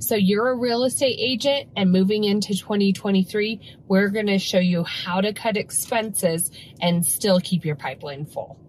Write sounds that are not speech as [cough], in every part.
So you're a real estate agent and moving into 2023, we're going to show you how to cut expenses and still keep your pipeline full.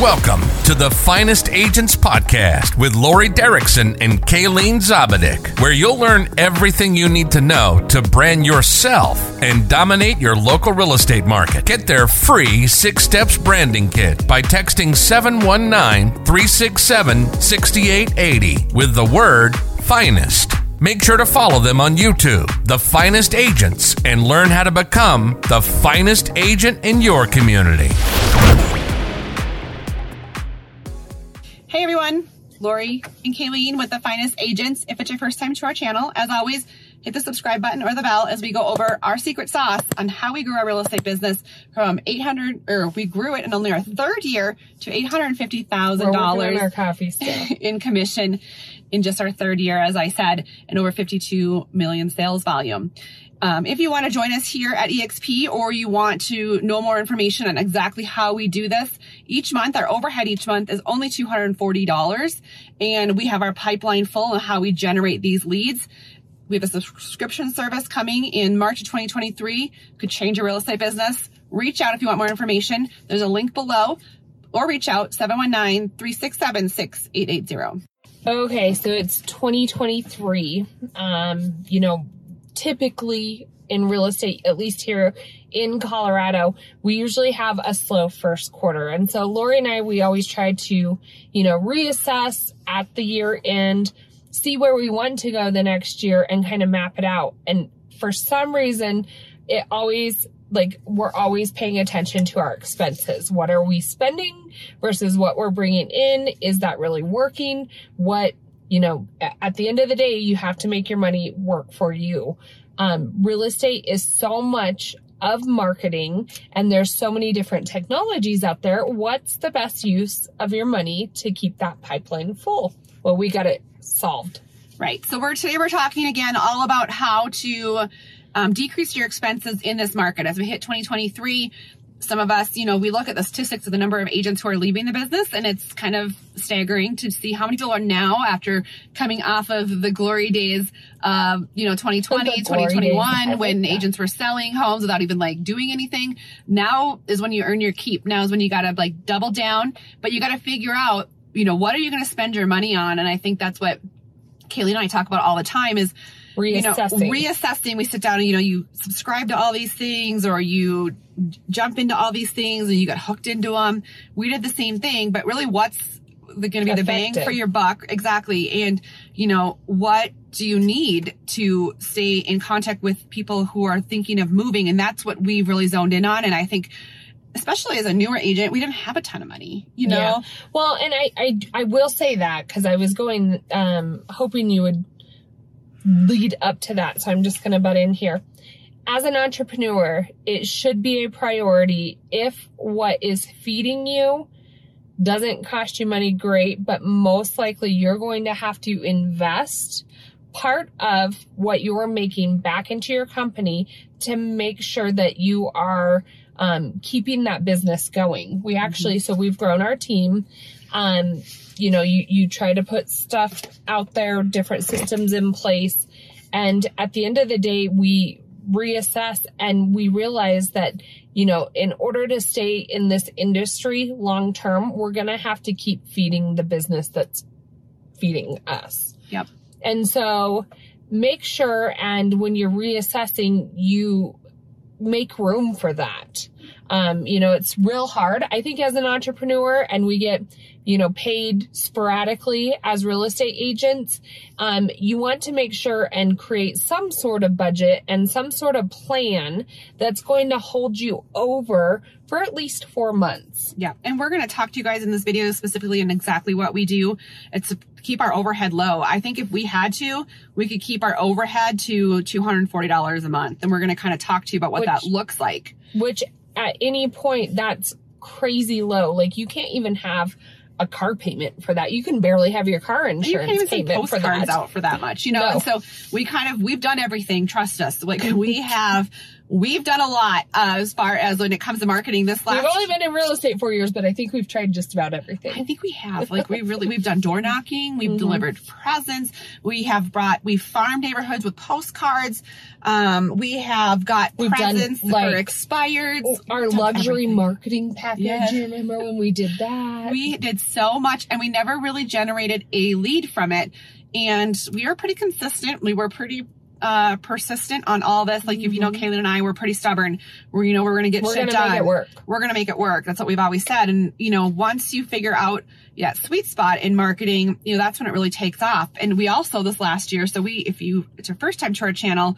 Welcome to the Finest Agents Podcast with Lori Derrickson and Kayleen Zabadik, where you'll learn everything you need to know to brand yourself and dominate your local real estate market. Get their free six steps branding kit by texting 719 367 6880 with the word finest. Make sure to follow them on YouTube, The Finest Agents, and learn how to become the finest agent in your community. Hey everyone, Lori and Kayleen with the Finest Agents. If it's your first time to our channel, as always, hit the subscribe button or the bell as we go over our secret sauce on how we grew our real estate business from 800 or we grew it in only our third year to $850,000 [laughs] in commission in just our third year, as I said, and over 52 million sales volume. Um, if you want to join us here at EXP or you want to know more information on exactly how we do this, each month, our overhead each month is only $240 and we have our pipeline full on how we generate these leads. We have a subscription service coming in March of 2023. Could change your real estate business. Reach out if you want more information. There's a link below or reach out 719-367-6880. Okay, so it's 2023. Um, you know, typically in real estate, at least here in Colorado, we usually have a slow first quarter. And so Lori and I, we always try to, you know, reassess at the year end, see where we want to go the next year and kind of map it out. And for some reason, it always like we're always paying attention to our expenses. What are we spending versus what we're bringing in? Is that really working? What you know, at the end of the day, you have to make your money work for you. Um, real estate is so much of marketing and there's so many different technologies out there. What's the best use of your money to keep that pipeline full? Well, we got it solved. Right. So we're today we're talking again all about how to um, decrease your expenses in this market as we hit 2023 some of us, you know, we look at the statistics of the number of agents who are leaving the business and it's kind of staggering to see how many people are now after coming off of the glory days of, you know, 2020, 2021 when agents were selling homes without even like doing anything. Now is when you earn your keep. Now is when you got to like double down, but you got to figure out, you know, what are you going to spend your money on? And I think that's what Kaylee and I talk about all the time is, reassessing. You know, reassessing. We sit down and, you know, you subscribe to all these things or you jump into all these things and you got hooked into them. We did the same thing, but really what's going to be Effective. the bang for your buck? Exactly. And, you know, what do you need to stay in contact with people who are thinking of moving? And that's what we've really zoned in on. And I think, especially as a newer agent, we didn't have a ton of money, you know? Yeah. Well, and I, I, I will say that because I was going, um, hoping you would lead up to that. So I'm just going to butt in here. As an entrepreneur, it should be a priority if what is feeding you doesn't cost you money, great, but most likely you're going to have to invest part of what you're making back into your company to make sure that you are um, keeping that business going. We actually, mm-hmm. so we've grown our team. Um, you know, you, you try to put stuff out there, different systems in place. And at the end of the day, we reassess and we realize that, you know, in order to stay in this industry long term, we're going to have to keep feeding the business that's feeding us. Yep. And so make sure and when you're reassessing, you make room for that. Um, you know, it's real hard, I think, as an entrepreneur, and we get, you know, paid sporadically as real estate agents. Um, you want to make sure and create some sort of budget and some sort of plan that's going to hold you over for at least four months. Yeah. And we're going to talk to you guys in this video specifically on exactly what we do. It's keep our overhead low. I think if we had to, we could keep our overhead to $240 a month. And we're going to kind of talk to you about what which, that looks like. Which at any point that's crazy low. Like you can't even have a car payment for that. You can barely have your car insurance you can't even payment postcards for that. out for that much, you know. No. And so we kind of we've done everything. Trust us. Like [laughs] we have we've done a lot uh, as far as when it comes to marketing. This last We've only been in real estate four years, but I think we've tried just about everything. I think we have. Like we really we've done door knocking, we've Mhm. delivered presents, we have brought we've farmed neighborhoods with postcards. Um, we have got We've done, presents for like, expireds. Our luxury everything. marketing package. Yes. You remember when we did that? We did so much and we never really generated a lead from it. And we were pretty consistent. We were pretty uh persistent on all this. Like if you know Kaylin and I were pretty stubborn. We're you know we're gonna get Mm-hmm. We're shit gonna done. make it work. we're going to make it work. That's what we've always said. And, you know, once you figure out that sweet spot in marketing, you know, that's when it really takes off. And we also this last year, so we, if you, it's your first time to our channel,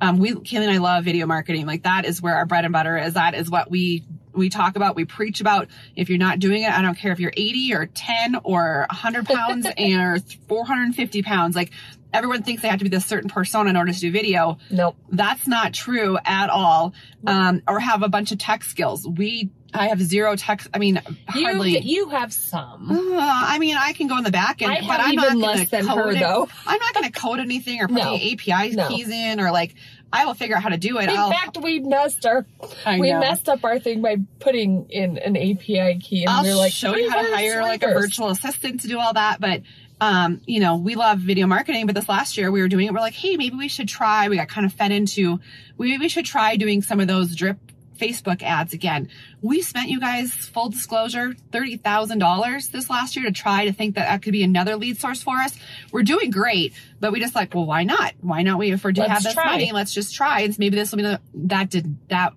um, we, Kaylee and I love video marketing. Like that is where our bread and butter is. That is what we, we talk about, we preach about. If you're not doing it, I don't care if you're 80 or 10 or 100 pounds [laughs] or 450 pounds. Like everyone thinks they have to be this certain persona in order to do video Nope. that's not true at all um, or have a bunch of tech skills we i have zero tech i mean hardly You, you have some. Uh, i mean i can go in the back end I but i'm not than her, code it. though. i'm not going to code anything or put No. any api No. keys in or like i will figure out how to do it In I'll, fact, we messed our we messed up our thing by putting in an API key, and I'll we're like, show you how to hire like a virtual assistant to do all that. But, um, you know, we love video marketing, but this last year we were doing it. We're like, Hey, maybe we should try, we got kind of fed into, maybe we should try doing some of those drip Facebook ads again. We spent you guys full disclosure, $30,000 this last year to try to think that that could be another lead source for us. We're doing great, but we just like, well, why not? Why not we, if we do Let's have this try. money, let's just try. And maybe this will be the, that did, that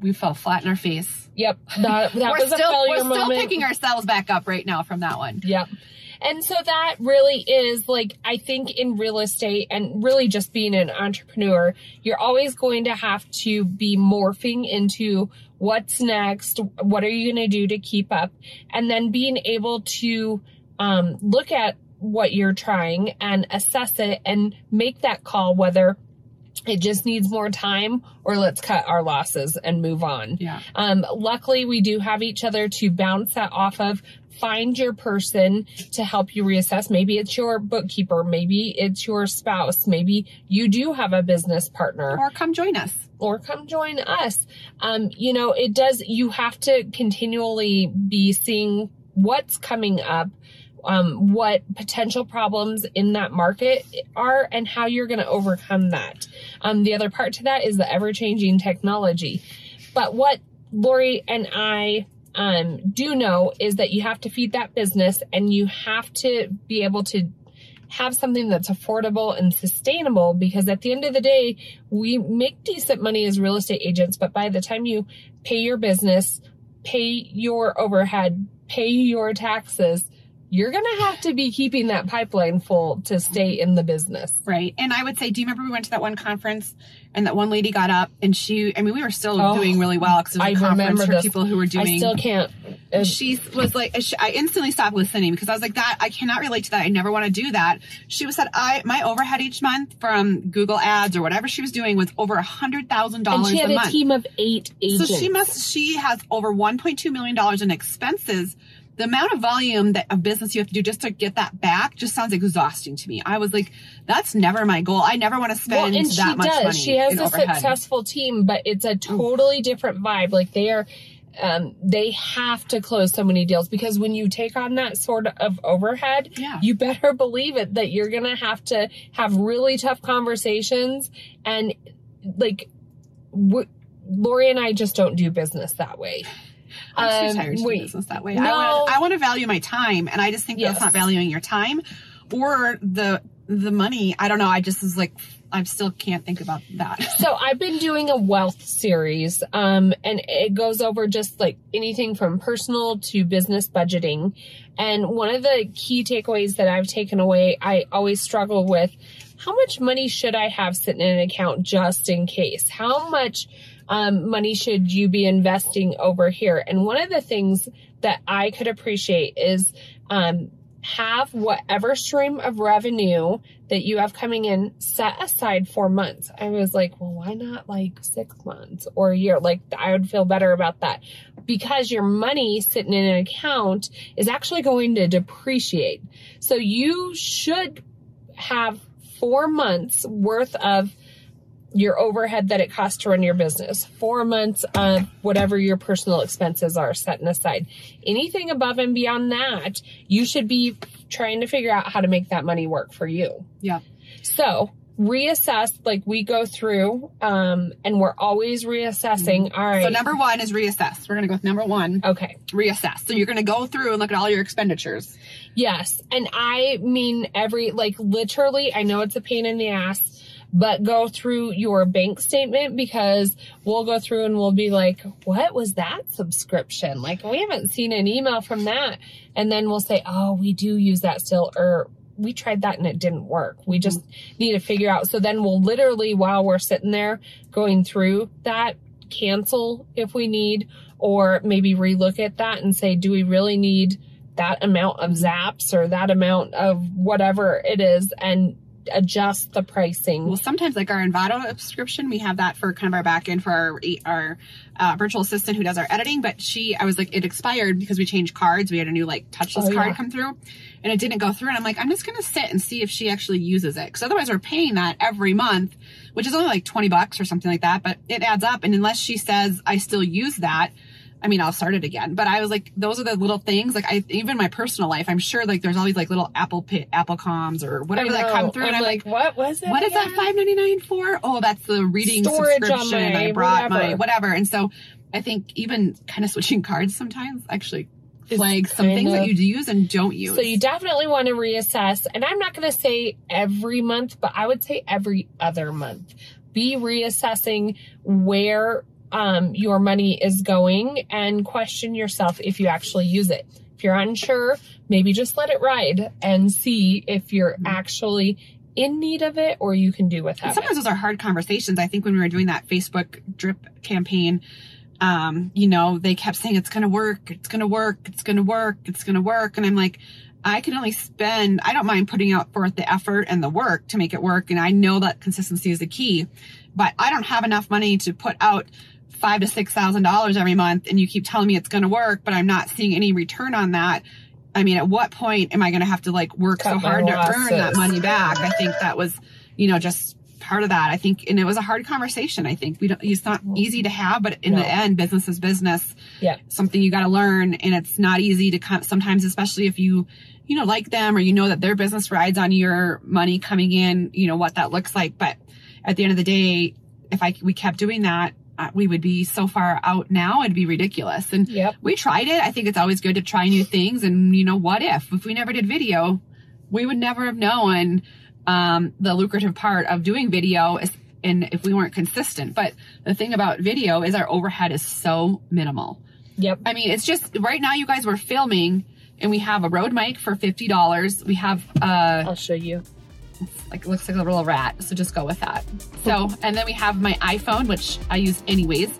we fell flat in our face Yep, that, that [laughs] we're was a still failure we're still picking ourselves back up right now from that one. Yep. And so that really is like, I think in real estate and really just being an entrepreneur, you're always going to have to be morphing into what's next, what are you going to do to keep up, and then being able to um, look at what you're trying and assess it and make that call whether it just needs more time or let's cut our losses and move on. Yeah. Um, luckily, we do have each other to bounce that off of. Find your person to help you reassess. Maybe it's your bookkeeper. Maybe it's your spouse. Maybe you do have a business partner Or come join us. or come join us. Um, you know, it does, you have to continually be seeing what's coming up, um, what potential problems in that market are and how you're going to overcome that. Um, the other part to that is the ever changing technology. But what Lori and I um, do know is that you have to feed that business and you have to be able to have something that's affordable and sustainable because at the end of the day, we make decent money as real estate agents, but by the time you pay your business, pay your overhead, pay your taxes, you're going to have to be keeping that pipeline full to stay in the business. Right. And I would say, do you remember we went to that one conference and that one lady got up and she, I mean, we were still Oh, doing really well because it was a I conference for this. people who were doing. I still can't. uh, she was like, I instantly stopped listening because I was like, that I cannot relate to that. I never want to do that. She was said, I my overhead each month from Google Ads or whatever she was doing was over a hundred thousand and dollars she had a a team of eight agents. So she must, she has over $1.2 million in expenses. The amount of volume that of business you have to do just to get that back just sounds exhausting to me. I was like, that's never my goal. I never want to spend well, and that she much does. money. She has a overhead. successful team, but it's a totally different vibe. Like they are, um, they have to close so many deals because when you take on that sort of overhead, Yeah. you better [laughs] believe it that you're gonna have to have really tough conversations and like. W- Lori and I just don't do business that way. I'm Um, too tired to do business that way. No. I want to value my time, and I just think Yes. that's not valuing your time or the the money. I don't know. I just was like, I still can't think about that. [laughs] So I've been doing a wealth series, um, and it goes over just like anything from personal to business budgeting. And one of the key takeaways that I've taken away, I always struggle with how much money should I have sitting in an account just in case? How much um, money should you be investing over here? And one of the things that I could appreciate is um, have whatever stream of revenue that you have coming in set aside for months. I was like, well, why not like six months or a year? Like I would feel better about that because your money sitting in an account is actually going to depreciate. So you should have four months worth of your overhead that it costs to run your business, four months of whatever your personal expenses are setting aside. Anything above and beyond that, you should be trying to figure out how to make that money work for you. Yeah. So reassess, like we go through, um, and we're always reassessing. All right. So number one is reassess. We're gonna go with number one, okay. reassess. So you're gonna go through and look at all your expenditures. Yes. And I mean every, like literally, I know it's a pain in the ass, but go through your bank statement because we'll go through and we'll be like, what was that subscription? Like we haven't seen an email from that. And then we'll say, oh, we do use that still, or we tried that and it didn't work. We mm-hmm. just need to figure out. So then we'll literally, while we're sitting there going through that, cancel if we need, or maybe relook at that and say, do we really need that amount of mm-hmm. zaps or that amount of whatever it is and adjust the pricing. Well, sometimes like our Envato subscription, we have that for kind of our back end for our our uh, virtual assistant who does our editing. But she, I was like, it expired because we changed cards. We had a new like touchless Oh, card yeah. come through, and it didn't go through. And I'm like, I'm just gonna sit and see if she actually uses it, because otherwise we're paying that every month, which is only like 20 bucks or something like that. But it adds up, and unless she says I still use that. I mean, I'll start it again, but I was like, those are the little things. Like, I even my personal life, I'm sure like there's all these like little Apple Pay, Apple Coms or whatever that come oh, through, and I'm like, what was it? what is that five ninety nine for? Oh, that's the reading Storage on subscription. I brought my whatever. whatever, and so I think even kind of switching cards sometimes actually like some things that of- you use and don't use. So you definitely want to reassess. And I'm not going to say every month, but I would say every other month. Be reassessing where um, your money is going and question yourself if you actually use it. If you're unsure, maybe just let it ride and see if you're actually in need of it or you can do without sometimes it. those are hard conversations. I think when we were doing that Facebook drip campaign, um, you know, they kept saying it's going to work, it's going to work, it's going to work, it's going to work, and I'm like. I can only spend, I don't mind putting out forth the effort and the work to make it work. And I know that consistency is the key, but I don't have enough money to put out five to six thousand dollars every month and you keep telling me it's going to work but i'm not seeing any return on that i mean at what point am i going to have to like work so Cut my hard to earn that money back? I think that was you know just part of that. I think and it was a hard conversation i think. We don't it's not mm-hmm. easy to have but in No. the end business is business. Yeah. something you got to learn and it's not easy to come sometimes especially if you you know like them or you know that their business rides on your money coming in you know what that looks like but at the end of the day if i we kept doing that we would be so far out now it'd be ridiculous and Yep. we tried it i think it's always good to try new things and you know what if if we never did video we would never have known um, the lucrative part of doing video is and if we weren't consistent but the thing about video is our overhead is so minimal Yep. I mean, it's just right now, you guys were filming and we have a Rode mic for $50. We have, uh, I'll show you. Like, it looks like a little rat. So just go with that. So, and then we have my iPhone, which I use anyways.